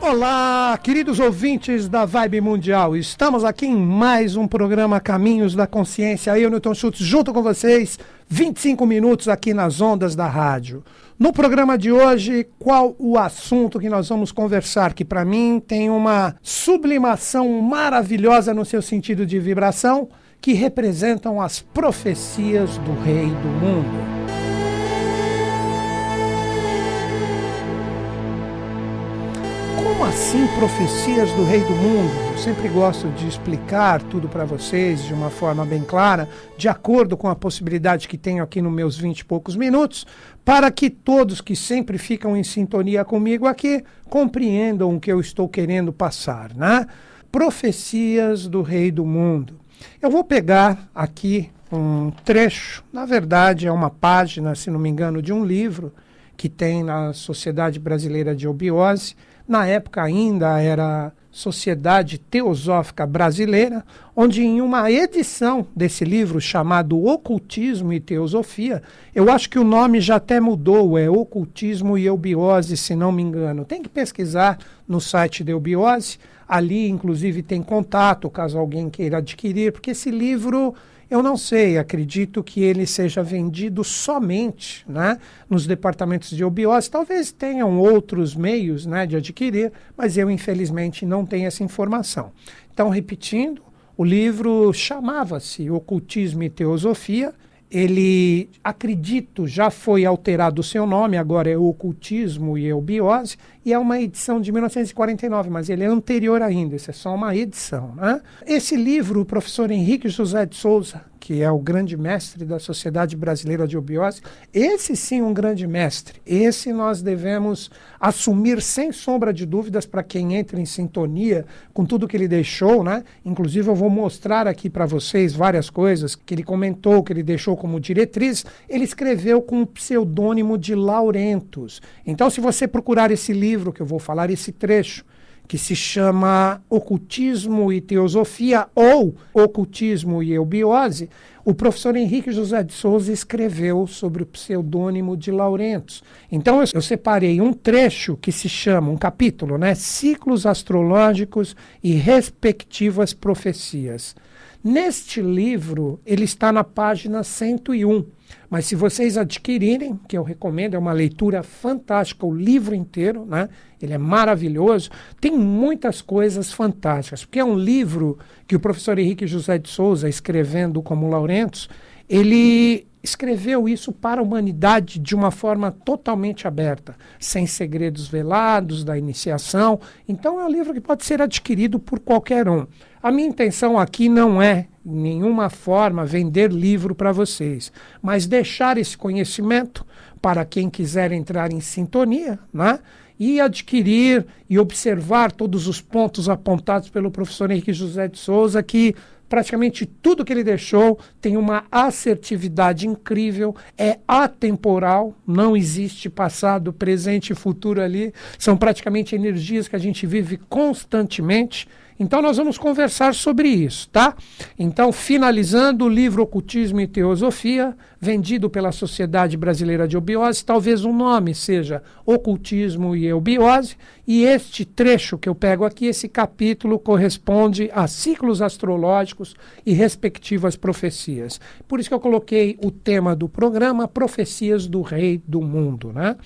Olá, queridos ouvintes da Vibe Mundial. Estamos aqui em mais um programa Caminhos da Consciência. Eu, Newton Schultz, junto com vocês, 25 minutos aqui nas ondas da rádio. No programa de hoje, qual o assunto que nós vamos conversar? Que para mim tem uma sublimação maravilhosa no seu sentido de vibração, que representam as profecias do Rei do Mundo. Assim profecias do Rei do Mundo? Eu sempre gosto de explicar tudo para vocês de uma forma bem clara, de acordo com a possibilidade que tenho aqui nos meus vinte e poucos minutos, para que todos que sempre ficam em sintonia comigo aqui compreendam o que eu estou querendo passar, né? Profecias do Rei do Mundo. Eu vou pegar aqui um trecho, na verdade é uma página, se não me engano, de um livro que tem na Sociedade Brasileira de Obiose na época ainda era Sociedade Teosófica Brasileira, onde em uma edição desse livro chamado Ocultismo e Teosofia, eu acho que o nome já até mudou, é Ocultismo e Eubiose, se não me engano. Tem que pesquisar no site da Eubiose, ali inclusive tem contato, caso alguém queira adquirir, porque esse livro eu não sei, acredito que ele seja vendido somente né, nos departamentos de obiose. Talvez tenham outros meios né, de adquirir, mas eu, infelizmente, não tenho essa informação. Então, repetindo, o livro chamava-se Ocultismo e Teosofia. Ele, acredito, já foi alterado o seu nome, agora é Ocultismo e Eubiose, e é uma edição de 1949, mas ele é anterior ainda, isso é só uma edição. Né? Esse livro, o professor Henrique José de Souza, que é o grande mestre da Sociedade Brasileira de Obiose, esse sim um grande mestre. Esse nós devemos assumir sem sombra de dúvidas para quem entra em sintonia com tudo que ele deixou, né? Inclusive eu vou mostrar aqui para vocês várias coisas que ele comentou, que ele deixou como diretriz. Ele escreveu com o pseudônimo de Laurentus. Então se você procurar esse livro que eu vou falar esse trecho, que se chama Ocultismo e Teosofia ou Ocultismo e Eubiose, o professor Henrique José de Souza escreveu sobre o pseudônimo de Laurentos. Então eu, eu, separei um trecho que se chama, um capítulo, né? Ciclos astrológicos e respectivas profecias. Neste livro, ele está na página 101. Mas se vocês adquirirem, que eu recomendo, é uma leitura fantástica, o livro inteiro, né? Ele é maravilhoso, tem muitas coisas fantásticas, porque é um livro que o professor Henrique José de Souza, escrevendo como Laurentos, ele escreveu isso para a humanidade de uma forma totalmente aberta, sem segredos velados da iniciação. Então é um livro que pode ser adquirido por qualquer um. A minha intenção aqui não é, em nenhuma forma, vender livro para vocês, mas deixar esse conhecimento para quem quiser entrar em sintonia, né? e adquirir e observar todos os pontos apontados pelo professor Henrique José de Souza, que praticamente tudo que ele deixou tem uma assertividade incrível, é atemporal, não existe passado, presente e futuro ali, são praticamente energias que a gente vive constantemente. Então nós vamos conversar sobre isso, tá? Então, finalizando o livro Ocultismo e Teosofia, vendido pela Sociedade Brasileira de Obiose, talvez o nome seja Ocultismo e Eubiose, e este trecho que eu pego aqui, esse capítulo corresponde a ciclos astrológicos e respectivas profecias. Por isso que eu coloquei o tema do programa Profecias do Rei do Mundo, né?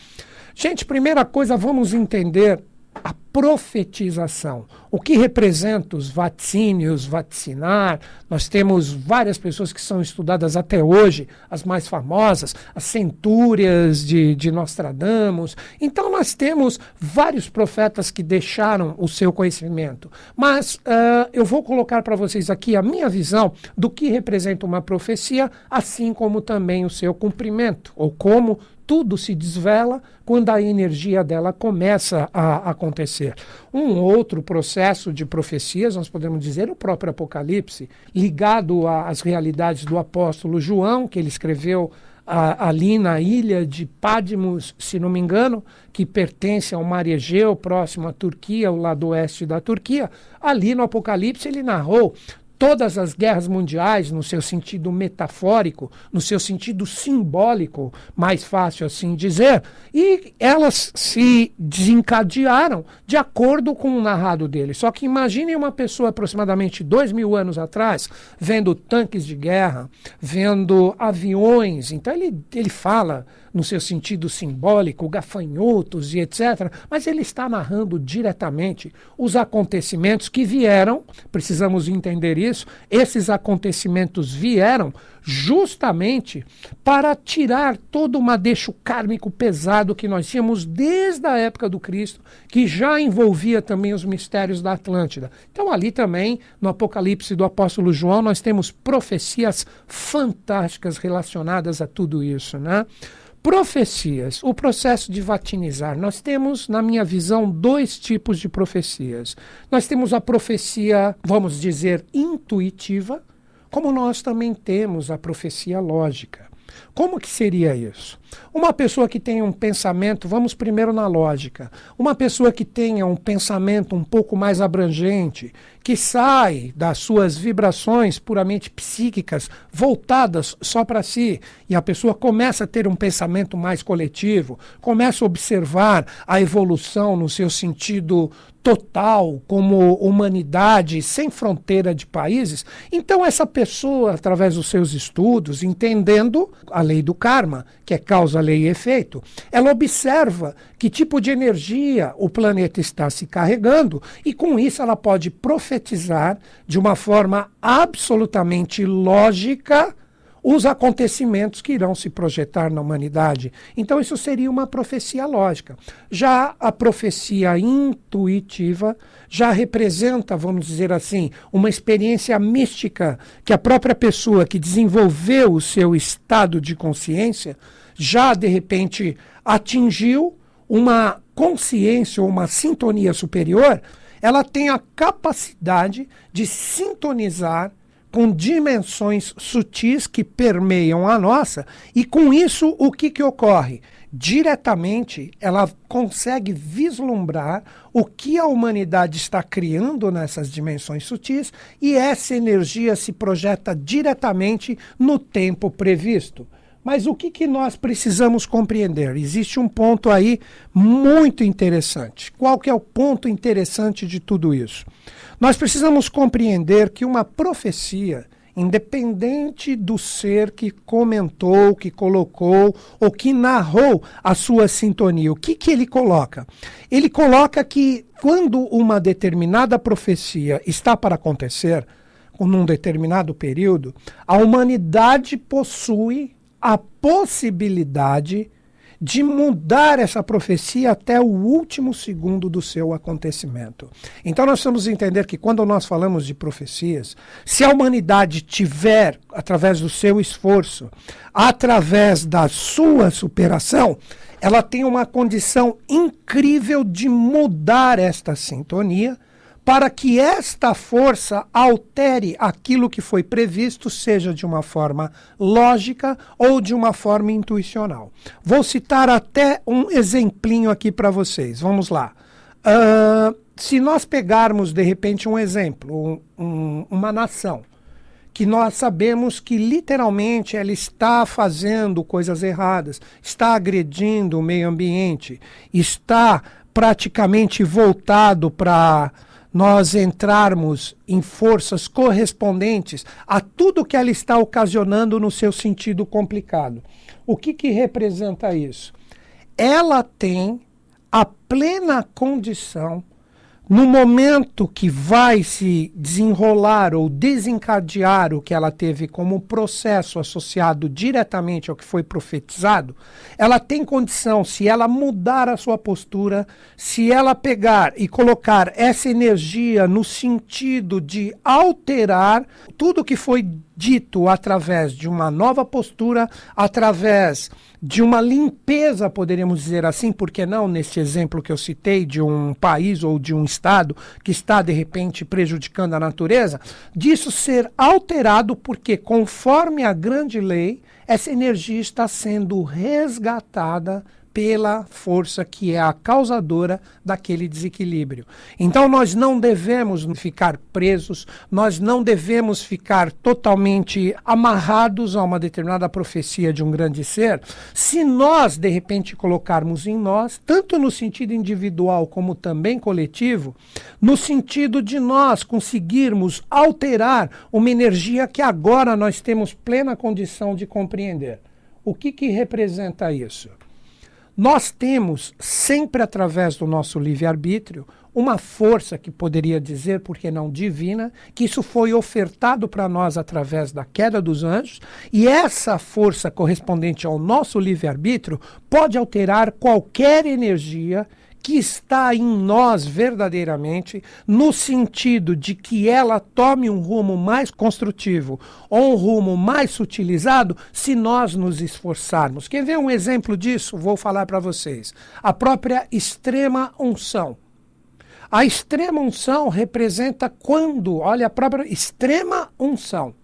Gente, primeira coisa, vamos entender a profetização. O que representa os vaticínios, vaticinar? Nós temos várias pessoas que são estudadas até hoje, as mais famosas, as centúrias de, de Nostradamus. Então, nós temos vários profetas que deixaram o seu conhecimento. Mas uh, eu vou colocar para vocês aqui a minha visão do que representa uma profecia, assim como também o seu cumprimento, ou como tudo se desvela quando a energia dela começa a acontecer. Um outro processo de profecias, nós podemos dizer, o próprio Apocalipse, ligado às realidades do apóstolo João, que ele escreveu ali na ilha de Padmos, se não me engano, que pertence ao mar Egeu, próximo à Turquia, ao lado oeste da Turquia. Ali no Apocalipse ele narrou todas as guerras mundiais, no seu sentido metafórico, no seu sentido simbólico, mais fácil assim dizer, e elas se desencadearam de acordo com o narrado dele. Só que imagine uma pessoa aproximadamente dois mil anos atrás, vendo tanques de guerra, vendo aviões. Então ele, ele fala no seu sentido simbólico, gafanhotos e etc., mas ele está narrando diretamente os acontecimentos que vieram, precisamos entender isso, esses acontecimentos vieram justamente para tirar todo o madeixo kármico pesado que nós tínhamos desde a época do Cristo, que já envolvia também os mistérios da Atlântida. Então, ali também, no Apocalipse do apóstolo João, nós temos profecias fantásticas relacionadas a tudo isso, né? Profecias, o processo de vatinizar. Nós temos, na minha visão, dois tipos de profecias. Nós temos a profecia, vamos dizer, intuitiva, como nós também temos a profecia lógica. Como que seria isso? Uma pessoa que tenha um pensamento, vamos primeiro na lógica, uma pessoa que tenha um pensamento um pouco mais abrangente, que sai das suas vibrações puramente psíquicas, voltadas só para si, e a pessoa começa a ter um pensamento mais coletivo, começa a observar a evolução no seu sentido total, como humanidade sem fronteira de países, então essa pessoa, através dos seus estudos, entendendo a lei do karma, que é causa, lei e efeito, ela observa que tipo de energia o planeta está se carregando e com isso ela pode profetizar de uma forma absolutamente lógica os acontecimentos que irão se projetar na humanidade. Então, isso seria uma profecia lógica. Já a profecia intuitiva já representa, vamos dizer assim, uma experiência mística que a própria pessoa que desenvolveu o seu estado de consciência já de repente atingiu uma consciência ou uma sintonia superior, ela tem a capacidade de sintonizar com dimensões sutis que permeiam a nossa, e com isso o que, que ocorre? Diretamente ela consegue vislumbrar o que a humanidade está criando nessas dimensões sutis e essa energia se projeta diretamente no tempo previsto. Mas o que, que nós precisamos compreender? Existe um ponto aí muito interessante. Qual que é o ponto interessante de tudo isso? Nós precisamos compreender que uma profecia, independente do ser que comentou, que colocou ou que narrou a sua sintonia, o que, que ele coloca? Ele coloca que quando uma determinada profecia está para acontecer, num determinado período, a humanidade possui a possibilidade de mudar essa profecia até o último segundo do seu acontecimento. Então nós que entender que quando nós falamos de profecias, se a humanidade tiver, através do seu esforço, através da sua superação, ela tem uma condição incrível de mudar esta sintonia para que esta força altere aquilo que foi previsto, seja de uma forma lógica ou de uma forma intuicional. Vou citar até um exemplinho aqui para vocês. Vamos lá. Uh, se nós pegarmos, de repente, um exemplo, um, um, uma nação que nós sabemos que literalmente ela está fazendo coisas erradas, está agredindo o meio ambiente, está praticamente voltado para nós entrarmos em forças correspondentes a tudo que ela está ocasionando no seu sentido complicado. O que, que representa isso? Ela tem a plena condição no momento que vai se desenrolar ou desencadear o que ela teve como processo associado diretamente ao que foi profetizado, ela tem condição, se ela mudar a sua postura, se ela pegar e colocar essa energia no sentido de alterar tudo que foi dito através de uma nova postura, através de uma limpeza, poderíamos dizer assim, porque não nesse exemplo que eu citei de um país ou de um estado que está de repente prejudicando a natureza, disso ser alterado porque conforme a grande lei, essa energia está sendo resgatada pela força que é a causadora daquele desequilíbrio. Então nós não devemos ficar presos, nós não devemos ficar totalmente amarrados a uma determinada profecia de um grande ser, se nós de repente colocarmos em nós, tanto no sentido individual como também coletivo, no sentido de nós conseguirmos alterar uma energia que agora nós temos plena condição de compreender. O que, que representa isso? Nós temos, sempre através do nosso livre-arbítrio, uma força que poderia dizer, por que não divina, que isso foi ofertado para nós através da queda dos anjos, e essa força correspondente ao nosso livre-arbítrio pode alterar qualquer energia que está em nós verdadeiramente, no sentido de que ela tome um rumo mais construtivo ou um rumo mais sutilizado, se nós nos esforçarmos. Quer ver um exemplo disso? Vou falar para vocês. A própria extrema unção. A extrema unção representa quando, olha, a própria extrema unção.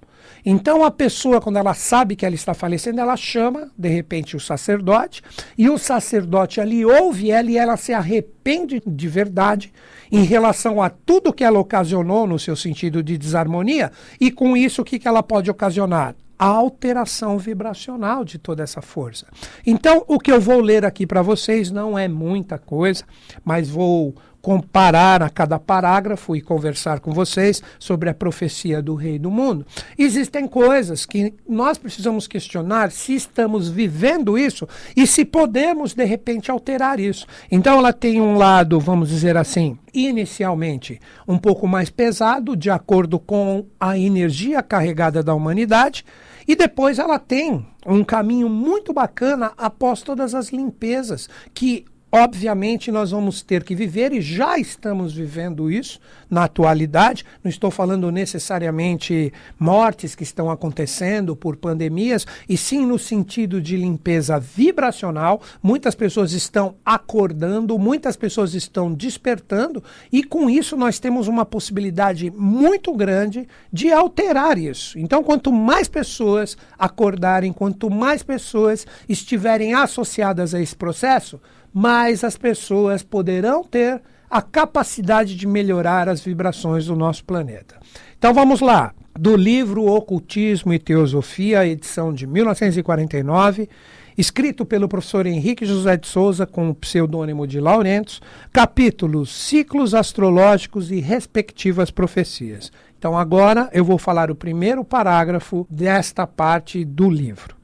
Então a pessoa, quando ela sabe que ela está falecendo, ela chama, de repente, o sacerdote, e o sacerdote ali ouve ela e ela se arrepende de verdade em relação a tudo que ela ocasionou no seu sentido de desarmonia, e com isso o que, que ela pode ocasionar? a alteração vibracional de toda essa força. Então, o que eu vou ler aqui para vocês não é muita coisa, mas vou comparar a cada parágrafo e conversar com vocês sobre a profecia do Rei do Mundo. Existem coisas que nós precisamos questionar se estamos vivendo isso e se podemos, de repente, alterar isso. Então, ela tem um lado, vamos dizer assim, inicialmente um pouco mais pesado, de acordo com a energia carregada da humanidade. E depois ela tem um caminho muito bacana após todas as limpezas que Obviamente, nós vamos ter que viver e já estamos vivendo isso na atualidade. Não estou falando necessariamente mortes que estão acontecendo por pandemias, e sim no sentido de limpeza vibracional. Muitas pessoas estão acordando, muitas pessoas estão despertando, e com isso nós temos uma possibilidade muito grande de alterar isso. Então, quanto mais pessoas acordarem, quanto mais pessoas estiverem associadas a esse processo, mais as pessoas poderão ter a capacidade de melhorar as vibrações do nosso planeta. Então vamos lá. Do livro Ocultismo e Teosofia, edição de 1949, escrito pelo professor Henrique José de Souza com o pseudônimo de Laurentos, capítulos Ciclos Astrológicos e Respectivas Profecias. Então agora eu vou falar o primeiro parágrafo desta parte do livro.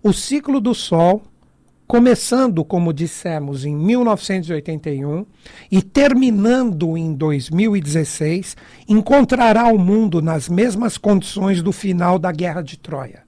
O ciclo do Sol começando, como dissemos, em 1981 e terminando em 2016, encontrará o mundo nas mesmas condições do final da Guerra de Troia.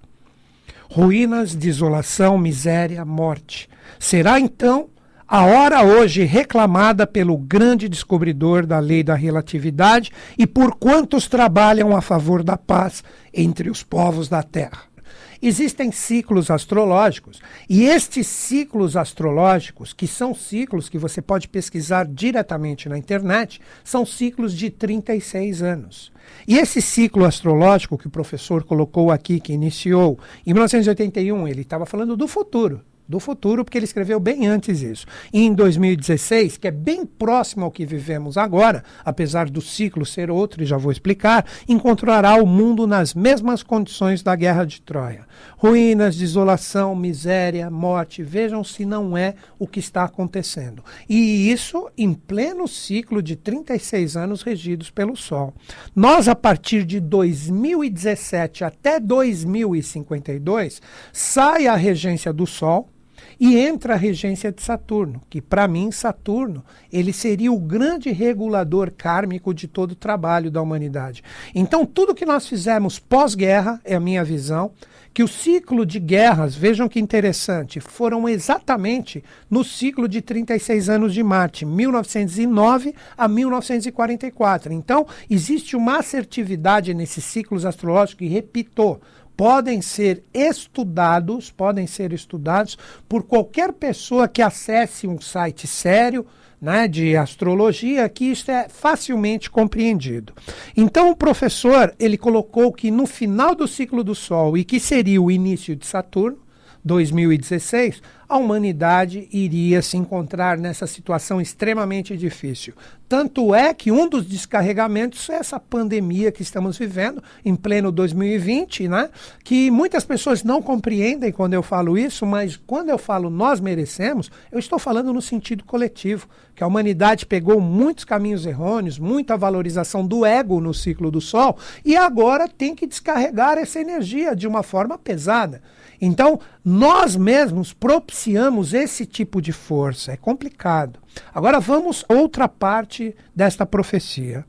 Ruínas, desolação, miséria, morte. Será então a hora hoje reclamada pelo grande descobridor da lei da relatividade e por quantos trabalham a favor da paz entre os povos da terra. Existem ciclos astrológicos e estes ciclos astrológicos, que são ciclos que você pode pesquisar diretamente na internet, são ciclos de 36 anos. E esse ciclo astrológico que o professor colocou aqui, que iniciou em 1981, ele estava falando do futuro do futuro, porque ele escreveu bem antes isso. E em 2016, que é bem próximo ao que vivemos agora, apesar do ciclo ser outro, e já vou explicar, encontrará o mundo nas mesmas condições da Guerra de Troia. Ruínas, desolação, miséria, morte. Vejam se não é o que está acontecendo. E isso em pleno ciclo de 36 anos regidos pelo Sol. Nós, a partir de 2017 até 2052, sai a regência do Sol e entra a regência de Saturno, que para mim Saturno, ele seria o grande regulador kármico de todo o trabalho da humanidade. Então, tudo que nós fizemos pós-guerra, é a minha visão, que o ciclo de guerras, vejam que interessante, foram exatamente no ciclo de 36 anos de Marte, 1909 a 1944. Então, existe uma assertividade nesses ciclos astrológicos, e repito, podem ser estudados, podem ser estudados por qualquer pessoa que acesse um site sério, né, de astrologia, que isso é facilmente compreendido. Então o professor, ele colocou que no final do ciclo do Sol e que seria o início de Saturno, 2016, a humanidade iria se encontrar nessa situação extremamente difícil. Tanto é que um dos descarregamentos é essa pandemia que estamos vivendo em pleno 2020, né? Que muitas pessoas não compreendem quando eu falo isso, mas quando eu falo nós merecemos, eu estou falando no sentido coletivo, que a humanidade pegou muitos caminhos errôneos, muita valorização do ego no ciclo do sol e agora tem que descarregar essa energia de uma forma pesada. Então, nós mesmos propiciamos esse tipo de força. É complicado. Agora vamos outra parte desta profecia.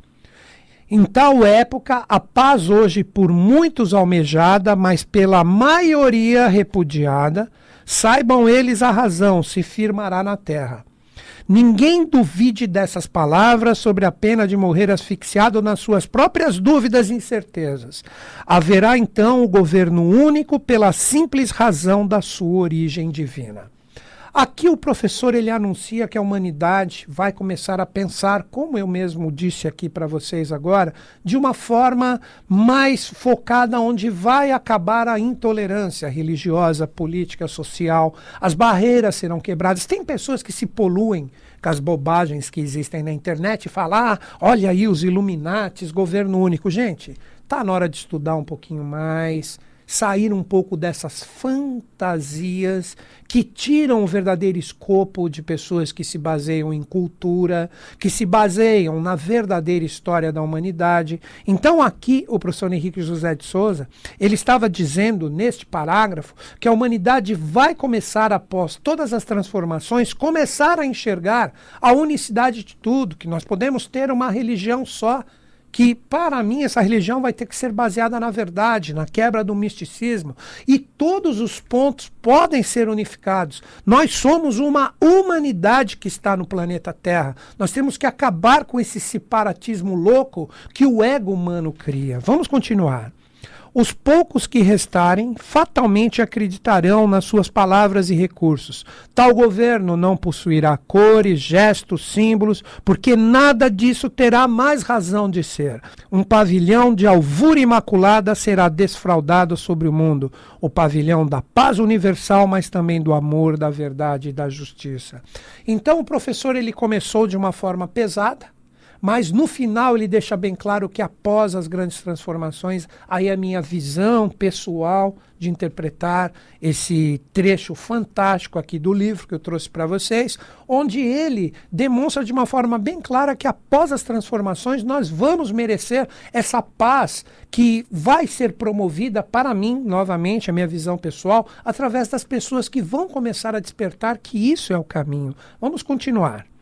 Em tal época, a paz hoje por muitos almejada, mas pela maioria repudiada, saibam eles a razão, se firmará na terra. Ninguém duvide dessas palavras sobre a pena de morrer asfixiado nas suas próprias dúvidas e incertezas. Haverá então o governo único pela simples razão da sua origem divina. Aqui o professor ele anuncia que a humanidade vai começar a pensar, como eu mesmo disse aqui para vocês agora, de uma forma mais focada onde vai acabar a intolerância religiosa, política, social. As barreiras serão quebradas. Tem pessoas que se poluem com as bobagens que existem na internet e falam: ah, olha aí os Illuminates, governo único. Gente, tá na hora de estudar um pouquinho mais sair um pouco dessas fantasias que tiram o verdadeiro escopo de pessoas que se baseiam em cultura, que se baseiam na verdadeira história da humanidade. Então aqui o professor Henrique José de Souza, ele estava dizendo neste parágrafo que a humanidade vai começar após todas as transformações começar a enxergar a unicidade de tudo, que nós podemos ter uma religião só que para mim essa religião vai ter que ser baseada na verdade, na quebra do misticismo, e todos os pontos podem ser unificados. Nós somos uma humanidade que está no planeta Terra. Nós temos que acabar com esse separatismo louco que o ego humano cria. Vamos continuar. Os poucos que restarem fatalmente acreditarão nas suas palavras e recursos. Tal governo não possuirá cores, gestos, símbolos, porque nada disso terá mais razão de ser. Um pavilhão de alvura imaculada será desfraudado sobre o mundo, o pavilhão da paz universal, mas também do amor, da verdade e da justiça. Então o professor ele começou de uma forma pesada, mas no final ele deixa bem claro que após as grandes transformações, aí a minha visão pessoal de interpretar esse trecho fantástico aqui do livro que eu trouxe para vocês, onde ele demonstra de uma forma bem clara que após as transformações nós vamos merecer essa paz que vai ser promovida para mim, novamente, a minha visão pessoal, através das pessoas que vão começar a despertar que isso é o caminho. Vamos continuar.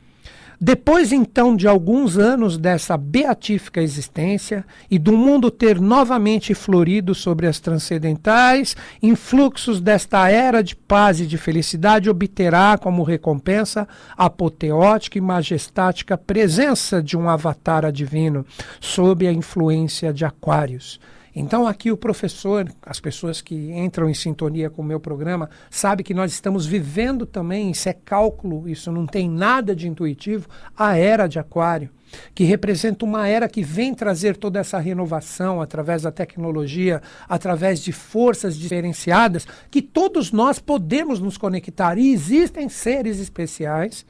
Depois então de alguns anos dessa beatífica existência e do mundo ter novamente florido sobre as transcendentais, influxos desta era de paz e de felicidade obterá como recompensa a apoteótica e majestática presença de um avatar divino sob a influência de Aquários então aqui o professor, as pessoas que entram em sintonia com o meu programa, sabe que nós estamos vivendo também, isso é cálculo, isso não tem nada de intuitivo, a era de aquário, que representa uma era que vem trazer toda essa renovação através da tecnologia, através de forças diferenciadas, que todos nós podemos nos conectar. E existem seres especiais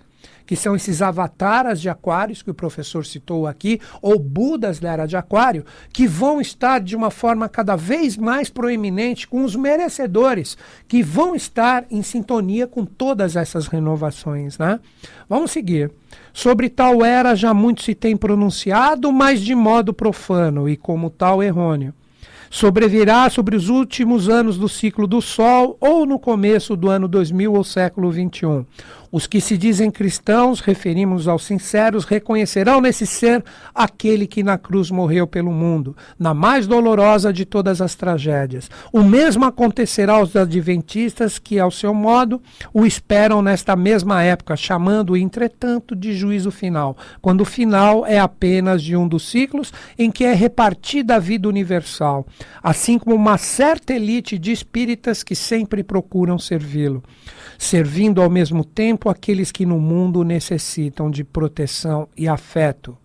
que são esses avataras de aquários que o professor citou aqui, ou Budas da era de aquário, que vão estar de uma forma cada vez mais proeminente com os merecedores, que vão estar em sintonia com todas essas renovações. Né? Vamos seguir. Sobre tal era já muito se tem pronunciado, mas de modo profano e como tal errôneo sobrevirá sobre os últimos anos do ciclo do Sol ou no começo do ano 2000 ou século 21. Os que se dizem cristãos, referimos aos sinceros, reconhecerão nesse ser aquele que na cruz morreu pelo mundo, na mais dolorosa de todas as tragédias. O mesmo acontecerá aos adventistas que, ao seu modo, o esperam nesta mesma época, chamando-o, entretanto, de juízo final, quando o final é apenas de um dos ciclos em que é repartida a vida universal, assim como uma certa elite de espíritas que sempre procuram servi-lo servindo ao mesmo tempo aqueles que no mundo necessitam de proteção e afeto.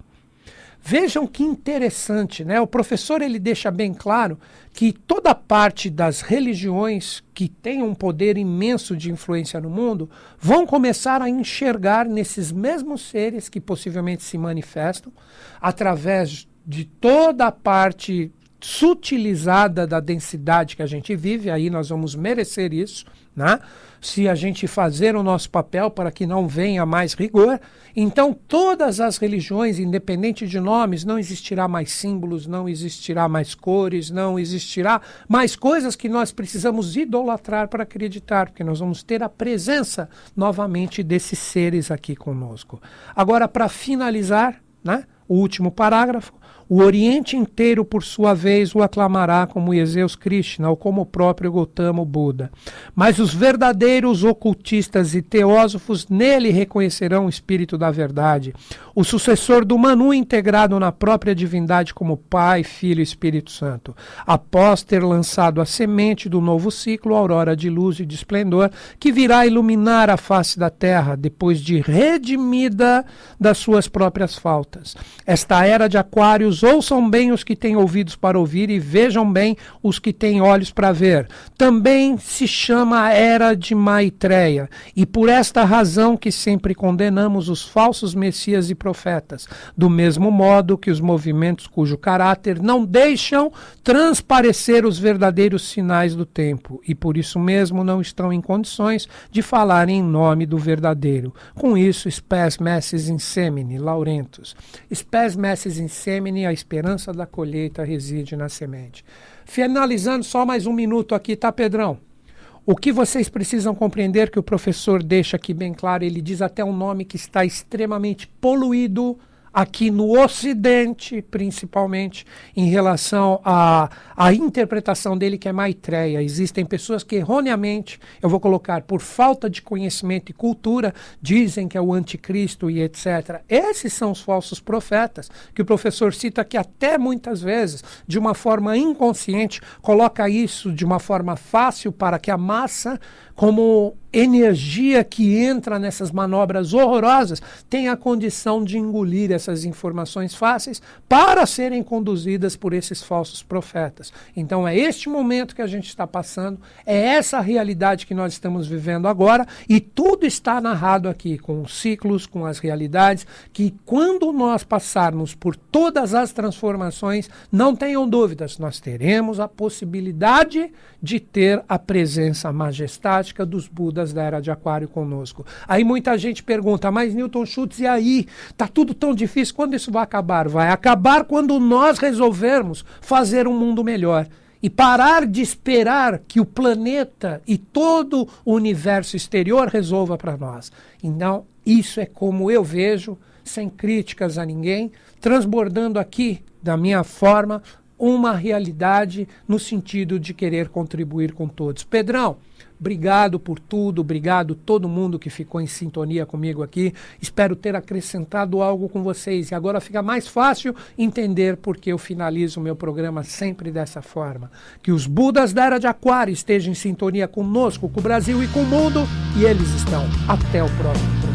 Vejam que interessante, né? O professor ele deixa bem claro que toda parte das religiões que têm um poder imenso de influência no mundo vão começar a enxergar nesses mesmos seres que possivelmente se manifestam através de toda a parte sutilizada da densidade que a gente vive, aí nós vamos merecer isso, né? se a gente fazer o nosso papel para que não venha mais rigor. Então, todas as religiões, independente de nomes, não existirá mais símbolos, não existirá mais cores, não existirá mais coisas que nós precisamos idolatrar para acreditar, porque nós vamos ter a presença novamente desses seres aqui conosco. Agora, para finalizar, né, o último parágrafo, o Oriente inteiro, por sua vez, o aclamará como Ezeus Krishna ou como o próprio Gautama Buda. Mas os verdadeiros ocultistas e teósofos nele reconhecerão o espírito da verdade, o sucessor do Manu integrado na própria divindade como Pai, Filho e Espírito Santo. Após ter lançado a semente do novo ciclo, aurora de luz e de esplendor, que virá iluminar a face da terra depois de redimida das suas próprias faltas. Esta era de Aquários ouçam bem os que têm ouvidos para ouvir e vejam bem os que têm olhos para ver. Também se chama a era de Maitreya, e por esta razão que sempre condenamos os falsos messias e profetas, do mesmo modo que os movimentos cujo caráter não deixam transparecer os verdadeiros sinais do tempo, e por isso mesmo não estão em condições de falar em nome do verdadeiro. Com isso, spes messes in semine, Laurentus. Spes messes in semine a esperança da colheita reside na semente. Finalizando, só mais um minuto aqui, tá, Pedrão? O que vocês precisam compreender que o professor deixa aqui bem claro, ele diz até um nome que está extremamente poluído aqui no Ocidente, principalmente, em relação à, à interpretação dele, que é Maitreya. Existem pessoas que erroneamente, eu vou colocar, por falta de conhecimento e cultura, dizem que é o anticristo e etc. Esses são os falsos profetas, que o professor cita que até muitas vezes, de uma forma inconsciente, coloca isso de uma forma fácil para que a massa como energia que entra nessas manobras horrorosas tem a condição de engolir essas informações fáceis para serem conduzidas por esses falsos profetas. Então é este momento que a gente está passando, é essa realidade que nós estamos vivendo agora e tudo está narrado aqui com os ciclos, com as realidades, que quando nós passarmos por todas as transformações, não tenham dúvidas, nós teremos a possibilidade de ter a presença majestática dos Budas da era de Aquário conosco. Aí muita gente pergunta, mas Newton Schultz, e aí? Tá tudo tão difícil, quando isso vai acabar? Vai acabar quando nós resolvermos fazer um mundo melhor e parar de esperar que o planeta e todo o universo exterior resolva para nós. Então, isso é como eu vejo, sem críticas a ninguém, transbordando aqui da minha forma uma realidade no sentido de querer contribuir com todos. Pedrão, Obrigado por tudo, obrigado todo mundo que ficou em sintonia comigo aqui. Espero ter acrescentado algo com vocês. E agora fica mais fácil entender porque eu finalizo o meu programa sempre dessa forma. Que os Budas da Era de Aquário estejam em sintonia conosco, com o Brasil e com o mundo. E eles estão. Até o próximo.